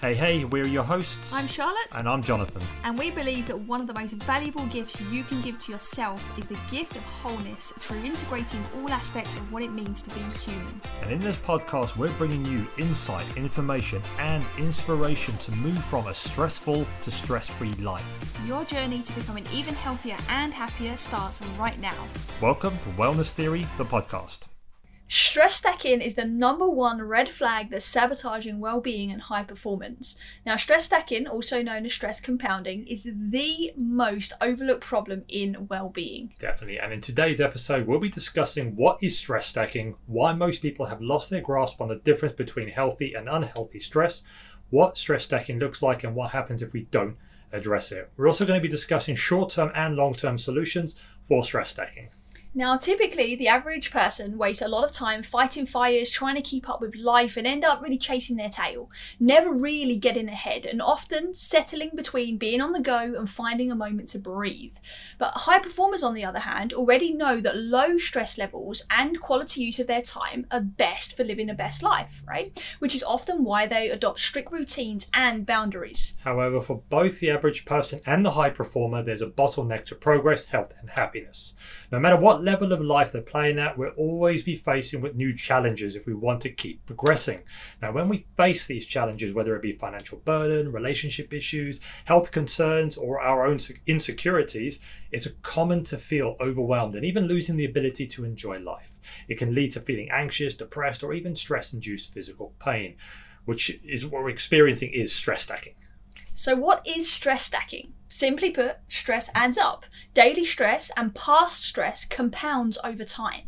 Hey, hey, we're your hosts. I'm Charlotte, And I'm Jonathan. and we believe that one of the most valuable gifts you can give to yourself is the gift of wholeness through integrating all aspects of what it means to be human. And in this podcast, we're bringing you insight, information, and inspiration to move from a stressful to stress free life. Your journey to becoming even healthier and happier starts right now. Welcome to Wellness Theory, the podcast. Stress stacking is the number one red flag that's sabotaging well-being and high performance. Now, stress stacking, also known as stress compounding, is the most overlooked problem in well-being. Definitely. And in today's episode, we'll be discussing what is stress stacking, why most people have lost their grasp on the difference between healthy and unhealthy stress, what stress stacking looks like, and what happens if we don't address it. We're also going to be discussing short term and long term solutions for stress stacking. Now, typically, the average person wastes a lot of time fighting fires, trying to keep up with life, and end up really chasing their tail, never really getting ahead, and often settling between being on the go and finding a moment to breathe. But high performers, on the other hand, already know that low stress levels and quality use of their time are best for living a best life, right? Which is often why they adopt strict routines and boundaries. However, for both the average person and the high performer, there's a bottleneck to progress, health, and happiness. No matter what level of life they're playing at, we'll always be facing with new challenges if we want to keep progressing. Now, when we face these challenges, whether it be financial burden, relationship issues, health concerns, or our own insecurities, it's common to feel overwhelmed and even losing the ability to enjoy life. It can lead to feeling anxious, depressed, or even stress induced physical pain, which is what we're experiencing is stress stacking. So, what is stress stacking? Simply put, stress adds up. Daily stress and past stress compounds over time.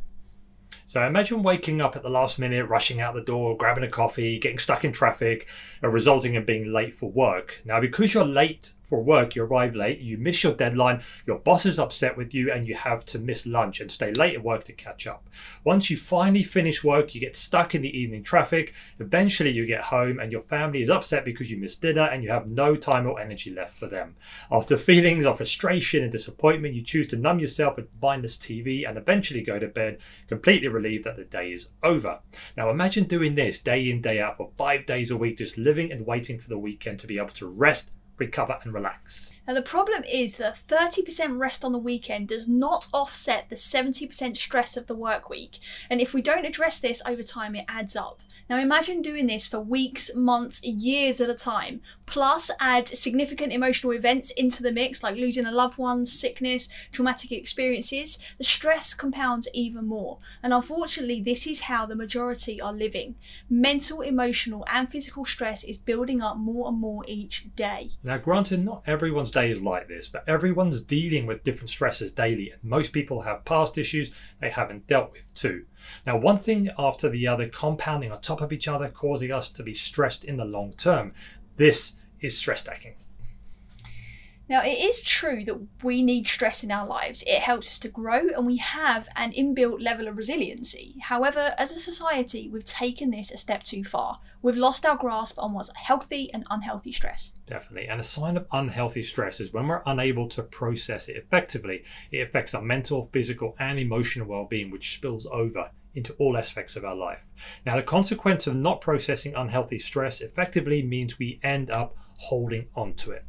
So imagine waking up at the last minute, rushing out the door, grabbing a coffee, getting stuck in traffic, uh, resulting in being late for work. Now, because you're late for work, you arrive late, you miss your deadline, your boss is upset with you, and you have to miss lunch and stay late at work to catch up. Once you finally finish work, you get stuck in the evening traffic. Eventually, you get home, and your family is upset because you missed dinner and you have no time or energy left for them. After feelings of frustration and disappointment, you choose to numb yourself with mindless TV and eventually go to bed, completely relieved that the day is over. Now, imagine doing this day in, day out for five days a week, just living and waiting for the weekend to be able to rest recover and relax. Now, the problem is that 30% rest on the weekend does not offset the 70% stress of the work week. And if we don't address this over time, it adds up. Now, imagine doing this for weeks, months, years at a time, plus add significant emotional events into the mix, like losing a loved one, sickness, traumatic experiences. The stress compounds even more. And unfortunately, this is how the majority are living. Mental, emotional, and physical stress is building up more and more each day. Now, granted, not everyone's day is like this, but everyone's dealing with different stresses daily, and most people have past issues they haven't dealt with too. Now, one thing after the other compounding on top of each other, causing us to be stressed in the long term. This is stress stacking. Now, it is true that we need stress in our lives. It helps us to grow and we have an inbuilt level of resiliency. However, as a society, we've taken this a step too far. We've lost our grasp on what's healthy and unhealthy stress. Definitely. And a sign of unhealthy stress is when we're unable to process it effectively. It affects our mental, physical, and emotional well being, which spills over into all aspects of our life. Now, the consequence of not processing unhealthy stress effectively means we end up holding on to it.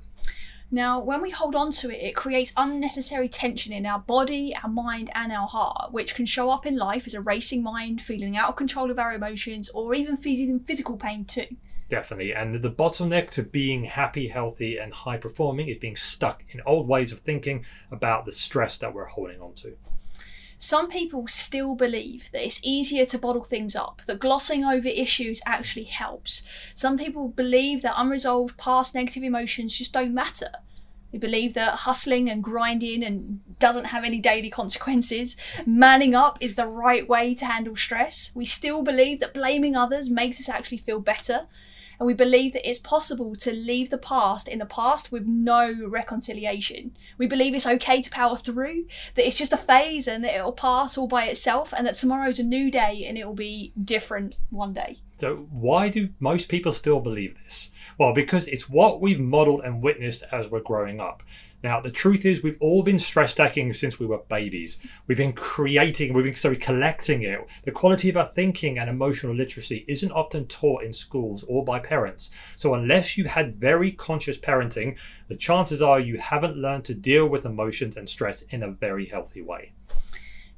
Now, when we hold on to it, it creates unnecessary tension in our body, our mind, and our heart, which can show up in life as a racing mind, feeling out of control of our emotions, or even feeling physical pain too. Definitely. And the bottleneck to being happy, healthy, and high performing is being stuck in old ways of thinking about the stress that we're holding on to. Some people still believe that it's easier to bottle things up, that glossing over issues actually helps. Some people believe that unresolved past negative emotions just don't matter. They believe that hustling and grinding and doesn't have any daily consequences. Manning up is the right way to handle stress. We still believe that blaming others makes us actually feel better and we believe that it's possible to leave the past in the past with no reconciliation. We believe it's okay to power through, that it's just a phase and that it'll pass all by itself, and that tomorrow's a new day and it will be different one day. So, why do most people still believe this? Well, because it's what we've modeled and witnessed as we're growing up. Now, the truth is, we've all been stress stacking since we were babies. We've been creating, we've been sorry, collecting it. The quality of our thinking and emotional literacy isn't often taught in schools or by parents. So, unless you had very conscious parenting, the chances are you haven't learned to deal with emotions and stress in a very healthy way.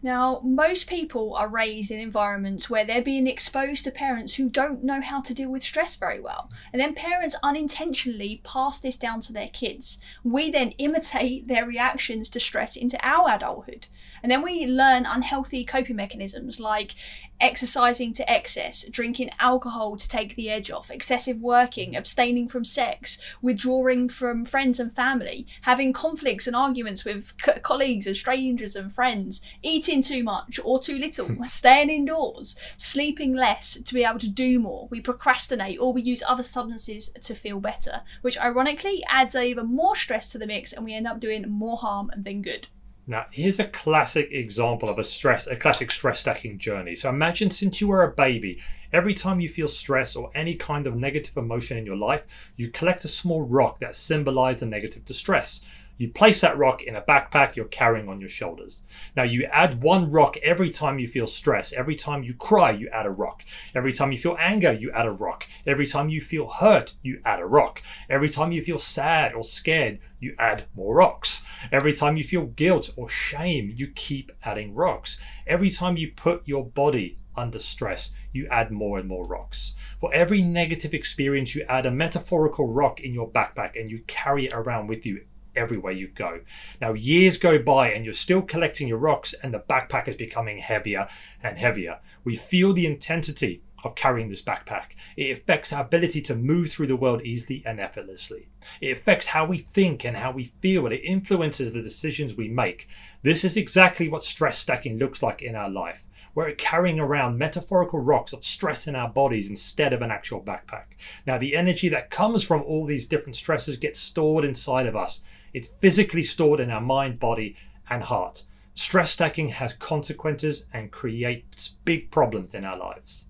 Now, most people are raised in environments where they're being exposed to parents who don't know how to deal with stress very well. And then parents unintentionally pass this down to their kids. We then imitate their reactions to stress into our adulthood. And then we learn unhealthy coping mechanisms like exercising to excess, drinking alcohol to take the edge off, excessive working, abstaining from sex, withdrawing from friends and family, having conflicts and arguments with co- colleagues and strangers and friends, eating too much or too little, hmm. staying indoors, sleeping less to be able to do more. We procrastinate or we use other substances to feel better, which ironically adds even more stress to the mix and we end up doing more harm than good. Now, here's a classic example of a stress, a classic stress stacking journey. So imagine since you were a baby, every time you feel stress or any kind of negative emotion in your life, you collect a small rock that symbolizes the negative distress. You place that rock in a backpack you're carrying on your shoulders. Now you add one rock every time you feel stress. Every time you cry, you add a rock. Every time you feel anger, you add a rock. Every time you feel hurt, you add a rock. Every time you feel sad or scared, you add more rocks. Every time you feel guilt or shame, you keep adding rocks. Every time you put your body under stress, you add more and more rocks. For every negative experience, you add a metaphorical rock in your backpack and you carry it around with you everywhere you go. Now, years go by and you're still collecting your rocks, and the backpack is becoming heavier and heavier. We feel the intensity of carrying this backpack. It affects our ability to move through the world easily and effortlessly. It affects how we think and how we feel, and it influences the decisions we make. This is exactly what stress stacking looks like in our life. We're carrying around metaphorical rocks of stress in our bodies instead of an actual backpack. Now, the energy that comes from all these different stresses gets stored inside of us. It's physically stored in our mind, body, and heart. Stress stacking has consequences and creates big problems in our lives.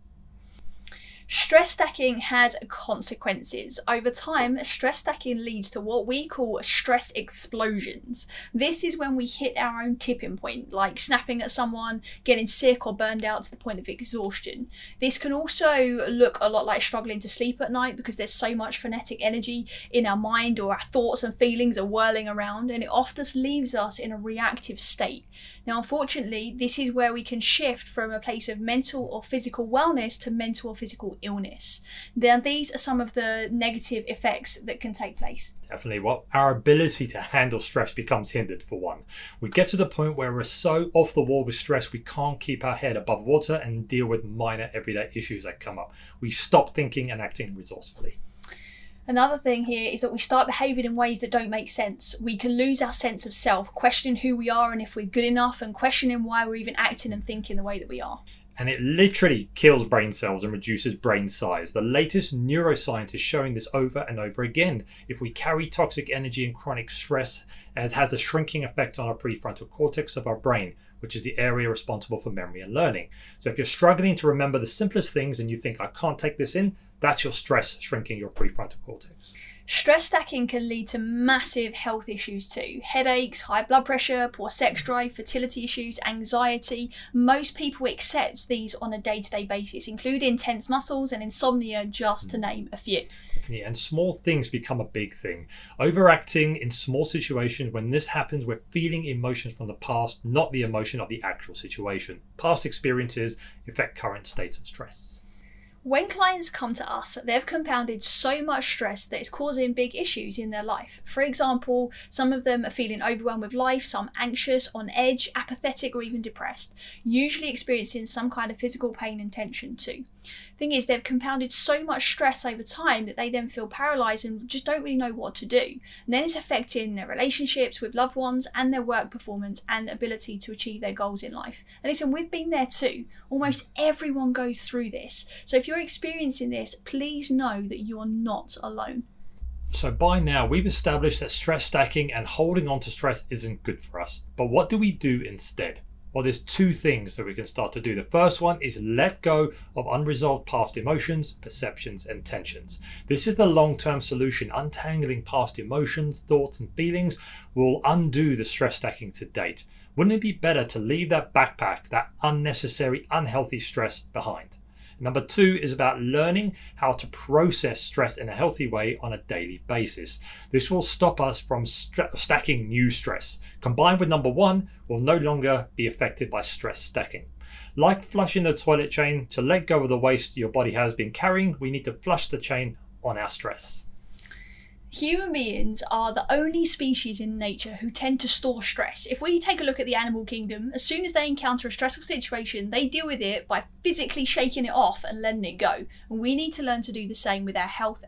Stress stacking has consequences. Over time, stress stacking leads to what we call stress explosions. This is when we hit our own tipping point, like snapping at someone, getting sick, or burned out to the point of exhaustion. This can also look a lot like struggling to sleep at night because there's so much frenetic energy in our mind, or our thoughts and feelings are whirling around, and it often leaves us in a reactive state. Now, unfortunately, this is where we can shift from a place of mental or physical wellness to mental or physical illness. Now, these are some of the negative effects that can take place. Definitely. Well, our ability to handle stress becomes hindered for one. We get to the point where we're so off the wall with stress, we can't keep our head above water and deal with minor everyday issues that come up. We stop thinking and acting resourcefully. Another thing here is that we start behaving in ways that don't make sense. We can lose our sense of self, questioning who we are and if we're good enough, and questioning why we're even acting and thinking the way that we are. And it literally kills brain cells and reduces brain size. The latest neuroscience is showing this over and over again. If we carry toxic energy and chronic stress, it has a shrinking effect on our prefrontal cortex of our brain, which is the area responsible for memory and learning. So if you're struggling to remember the simplest things and you think, I can't take this in, that's your stress shrinking your prefrontal cortex. Stress stacking can lead to massive health issues too headaches, high blood pressure, poor sex drive, fertility issues, anxiety. Most people accept these on a day to day basis, including tense muscles and insomnia, just to name a few. Yeah, and small things become a big thing. Overacting in small situations, when this happens, we're feeling emotions from the past, not the emotion of the actual situation. Past experiences affect current states of stress. When clients come to us, they've compounded so much stress that it's causing big issues in their life. For example, some of them are feeling overwhelmed with life, some anxious, on edge, apathetic, or even depressed, usually experiencing some kind of physical pain and tension too. Thing is, they've compounded so much stress over time that they then feel paralyzed and just don't really know what to do. And then it's affecting their relationships with loved ones and their work performance and ability to achieve their goals in life. And listen, we've been there too. Almost everyone goes through this. So if you're experiencing this, please know that you are not alone. So, by now, we've established that stress stacking and holding on to stress isn't good for us. But what do we do instead? Well, there's two things that we can start to do. The first one is let go of unresolved past emotions, perceptions, and tensions. This is the long term solution. Untangling past emotions, thoughts, and feelings will undo the stress stacking to date. Wouldn't it be better to leave that backpack, that unnecessary, unhealthy stress behind? Number two is about learning how to process stress in a healthy way on a daily basis. This will stop us from st- stacking new stress. Combined with number one, will no longer be affected by stress stacking. Like flushing the toilet chain, to let go of the waste your body has been carrying, we need to flush the chain on our stress. Human beings are the only species in nature who tend to store stress. If we take a look at the animal kingdom, as soon as they encounter a stressful situation, they deal with it by physically shaking it off and letting it go. And we need to learn to do the same with our health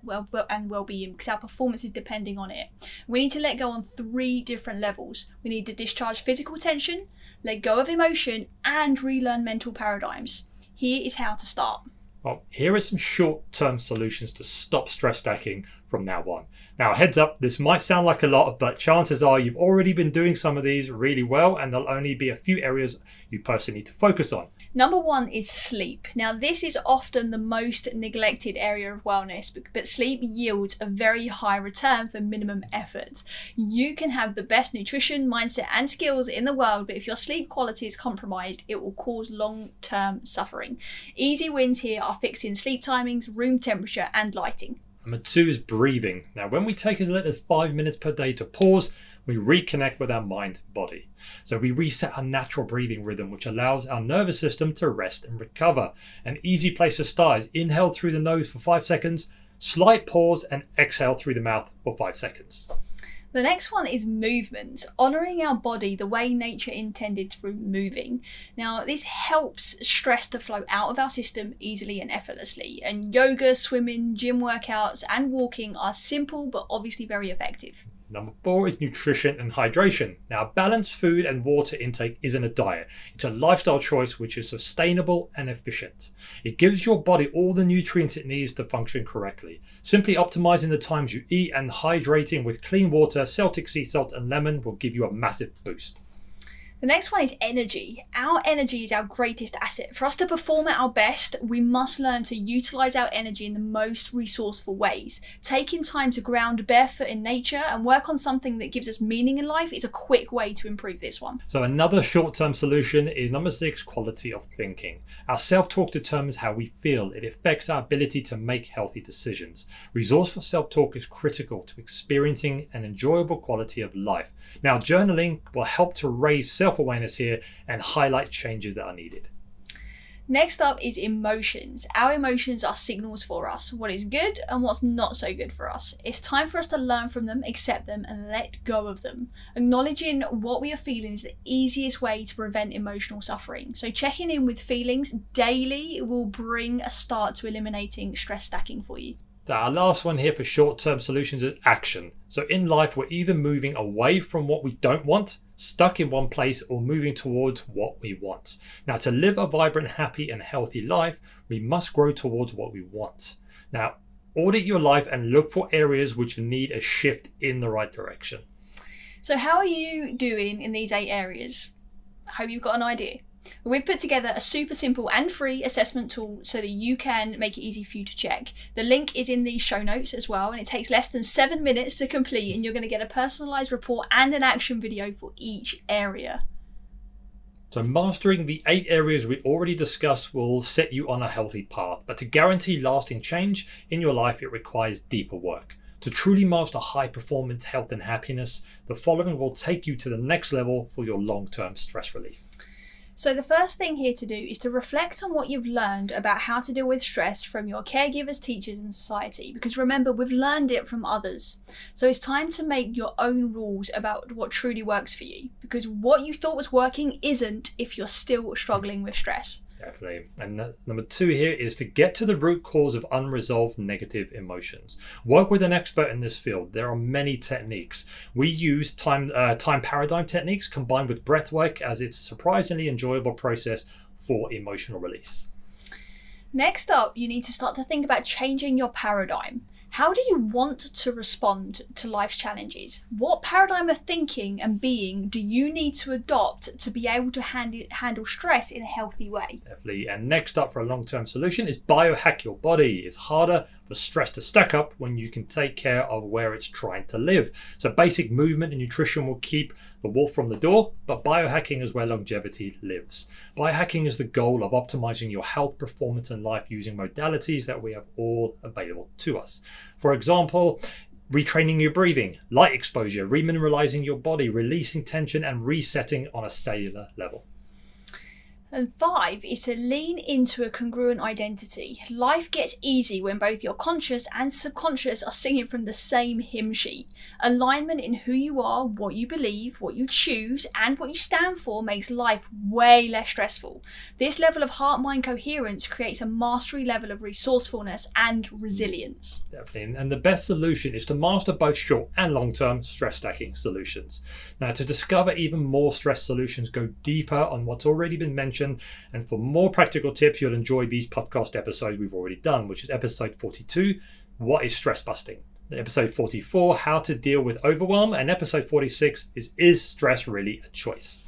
and well-being because our performance is depending on it. We need to let go on three different levels. We need to discharge physical tension, let go of emotion, and relearn mental paradigms. Here is how to start. Well, here are some short term solutions to stop stress stacking from now on. Now, heads up, this might sound like a lot, but chances are you've already been doing some of these really well, and there'll only be a few areas you personally need to focus on. Number one is sleep. Now, this is often the most neglected area of wellness, but sleep yields a very high return for minimum effort. You can have the best nutrition, mindset, and skills in the world, but if your sleep quality is compromised, it will cause long term suffering. Easy wins here are fixing sleep timings, room temperature, and lighting. Number two is breathing. Now, when we take as little as five minutes per day to pause, we reconnect with our mind body. So we reset our natural breathing rhythm, which allows our nervous system to rest and recover. An easy place to start is inhale through the nose for five seconds, slight pause, and exhale through the mouth for five seconds. The next one is movement, honouring our body the way nature intended through moving. Now, this helps stress to flow out of our system easily and effortlessly. And yoga, swimming, gym workouts, and walking are simple but obviously very effective. Number four is nutrition and hydration. Now, balanced food and water intake isn't a diet, it's a lifestyle choice which is sustainable and efficient. It gives your body all the nutrients it needs to function correctly. Simply optimizing the times you eat and hydrating with clean water, Celtic sea salt, and lemon will give you a massive boost. The next one is energy. Our energy is our greatest asset. For us to perform at our best, we must learn to utilize our energy in the most resourceful ways. Taking time to ground barefoot in nature and work on something that gives us meaning in life is a quick way to improve this one. So, another short term solution is number six quality of thinking. Our self talk determines how we feel, it affects our ability to make healthy decisions. Resourceful self talk is critical to experiencing an enjoyable quality of life. Now, journaling will help to raise self self awareness here and highlight changes that are needed. Next up is emotions. Our emotions are signals for us, what is good and what's not so good for us. It's time for us to learn from them, accept them, and let go of them. Acknowledging what we are feeling is the easiest way to prevent emotional suffering. So, checking in with feelings daily will bring a start to eliminating stress stacking for you. So our last one here for short term solutions is action. So in life, we're either moving away from what we don't want, stuck in one place, or moving towards what we want. Now, to live a vibrant, happy, and healthy life, we must grow towards what we want. Now, audit your life and look for areas which need a shift in the right direction. So, how are you doing in these eight areas? I hope you've got an idea. We've put together a super simple and free assessment tool so that you can make it easy for you to check. The link is in the show notes as well, and it takes less than seven minutes to complete, and you're going to get a personalized report and an action video for each area. So, mastering the eight areas we already discussed will set you on a healthy path, but to guarantee lasting change in your life, it requires deeper work. To truly master high performance, health, and happiness, the following will take you to the next level for your long term stress relief. So, the first thing here to do is to reflect on what you've learned about how to deal with stress from your caregivers, teachers, and society. Because remember, we've learned it from others. So, it's time to make your own rules about what truly works for you. Because what you thought was working isn't if you're still struggling with stress. Definitely. And number two here is to get to the root cause of unresolved negative emotions. Work with an expert in this field. There are many techniques. We use time uh, time paradigm techniques combined with breath work as it's a surprisingly enjoyable process for emotional release. Next up, you need to start to think about changing your paradigm. How do you want to respond to life's challenges? What paradigm of thinking and being do you need to adopt to be able to handle, handle stress in a healthy way? Definitely. And next up for a long term solution is biohack your body. It's harder for stress to stack up when you can take care of where it's trying to live. So, basic movement and nutrition will keep the wolf from the door, but biohacking is where longevity lives. Biohacking is the goal of optimizing your health, performance, and life using modalities that we have all available to us. For example, retraining your breathing, light exposure, remineralizing your body, releasing tension, and resetting on a cellular level. And five is to lean into a congruent identity. Life gets easy when both your conscious and subconscious are singing from the same hymn sheet. Alignment in who you are, what you believe, what you choose, and what you stand for makes life way less stressful. This level of heart mind coherence creates a mastery level of resourcefulness and resilience. Definitely. And the best solution is to master both short and long term stress stacking solutions. Now, to discover even more stress solutions, go deeper on what's already been mentioned and for more practical tips, you'll enjoy these podcast episodes we've already done, which is episode 42 What is Stress Busting? Episode 44 How to Deal with Overwhelm. And episode 46 is Is Stress Really a Choice?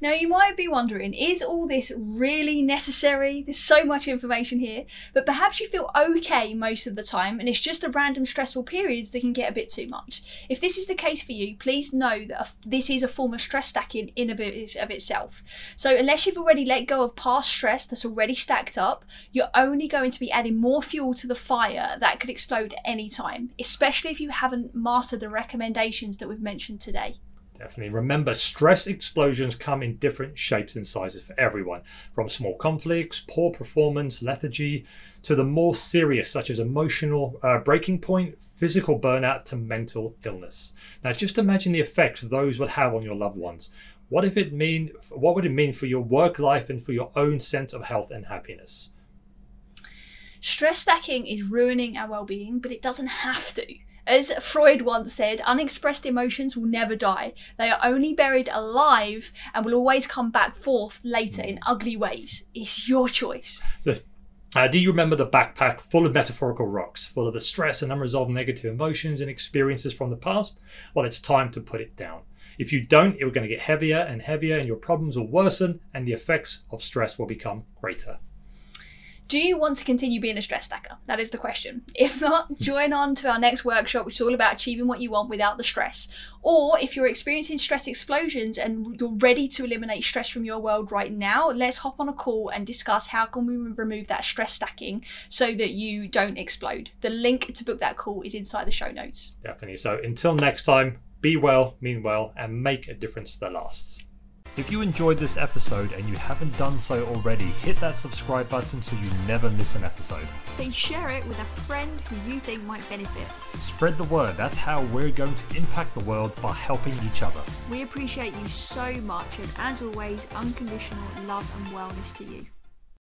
Now, you might be wondering, is all this really necessary? There's so much information here, but perhaps you feel okay most of the time and it's just the random stressful periods that can get a bit too much. If this is the case for you, please know that this is a form of stress stacking in bit of itself. So, unless you've already let go of past stress that's already stacked up, you're only going to be adding more fuel to the fire that could explode at any time, especially if you haven't mastered the recommendations that we've mentioned today. Definitely. Remember, stress explosions come in different shapes and sizes for everyone, from small conflicts, poor performance, lethargy, to the more serious, such as emotional uh, breaking point, physical burnout, to mental illness. Now, just imagine the effects those would have on your loved ones. What if it mean? What would it mean for your work life and for your own sense of health and happiness? Stress stacking is ruining our well-being, but it doesn't have to. As Freud once said, unexpressed emotions will never die. They are only buried alive and will always come back forth later in ugly ways. It's your choice. Uh, do you remember the backpack full of metaphorical rocks, full of the stress and unresolved negative emotions and experiences from the past? Well, it's time to put it down. If you don't, it's going to get heavier and heavier, and your problems will worsen, and the effects of stress will become greater. Do you want to continue being a stress stacker? That is the question. If not, hmm. join on to our next workshop, which is all about achieving what you want without the stress. Or if you're experiencing stress explosions and you're ready to eliminate stress from your world right now, let's hop on a call and discuss how can we remove that stress stacking so that you don't explode. The link to book that call is inside the show notes. Definitely. So until next time, be well, mean well, and make a difference that lasts. If you enjoyed this episode and you haven't done so already, hit that subscribe button so you never miss an episode. Then share it with a friend who you think might benefit. Spread the word. That's how we're going to impact the world by helping each other. We appreciate you so much, and as always, unconditional love and wellness to you.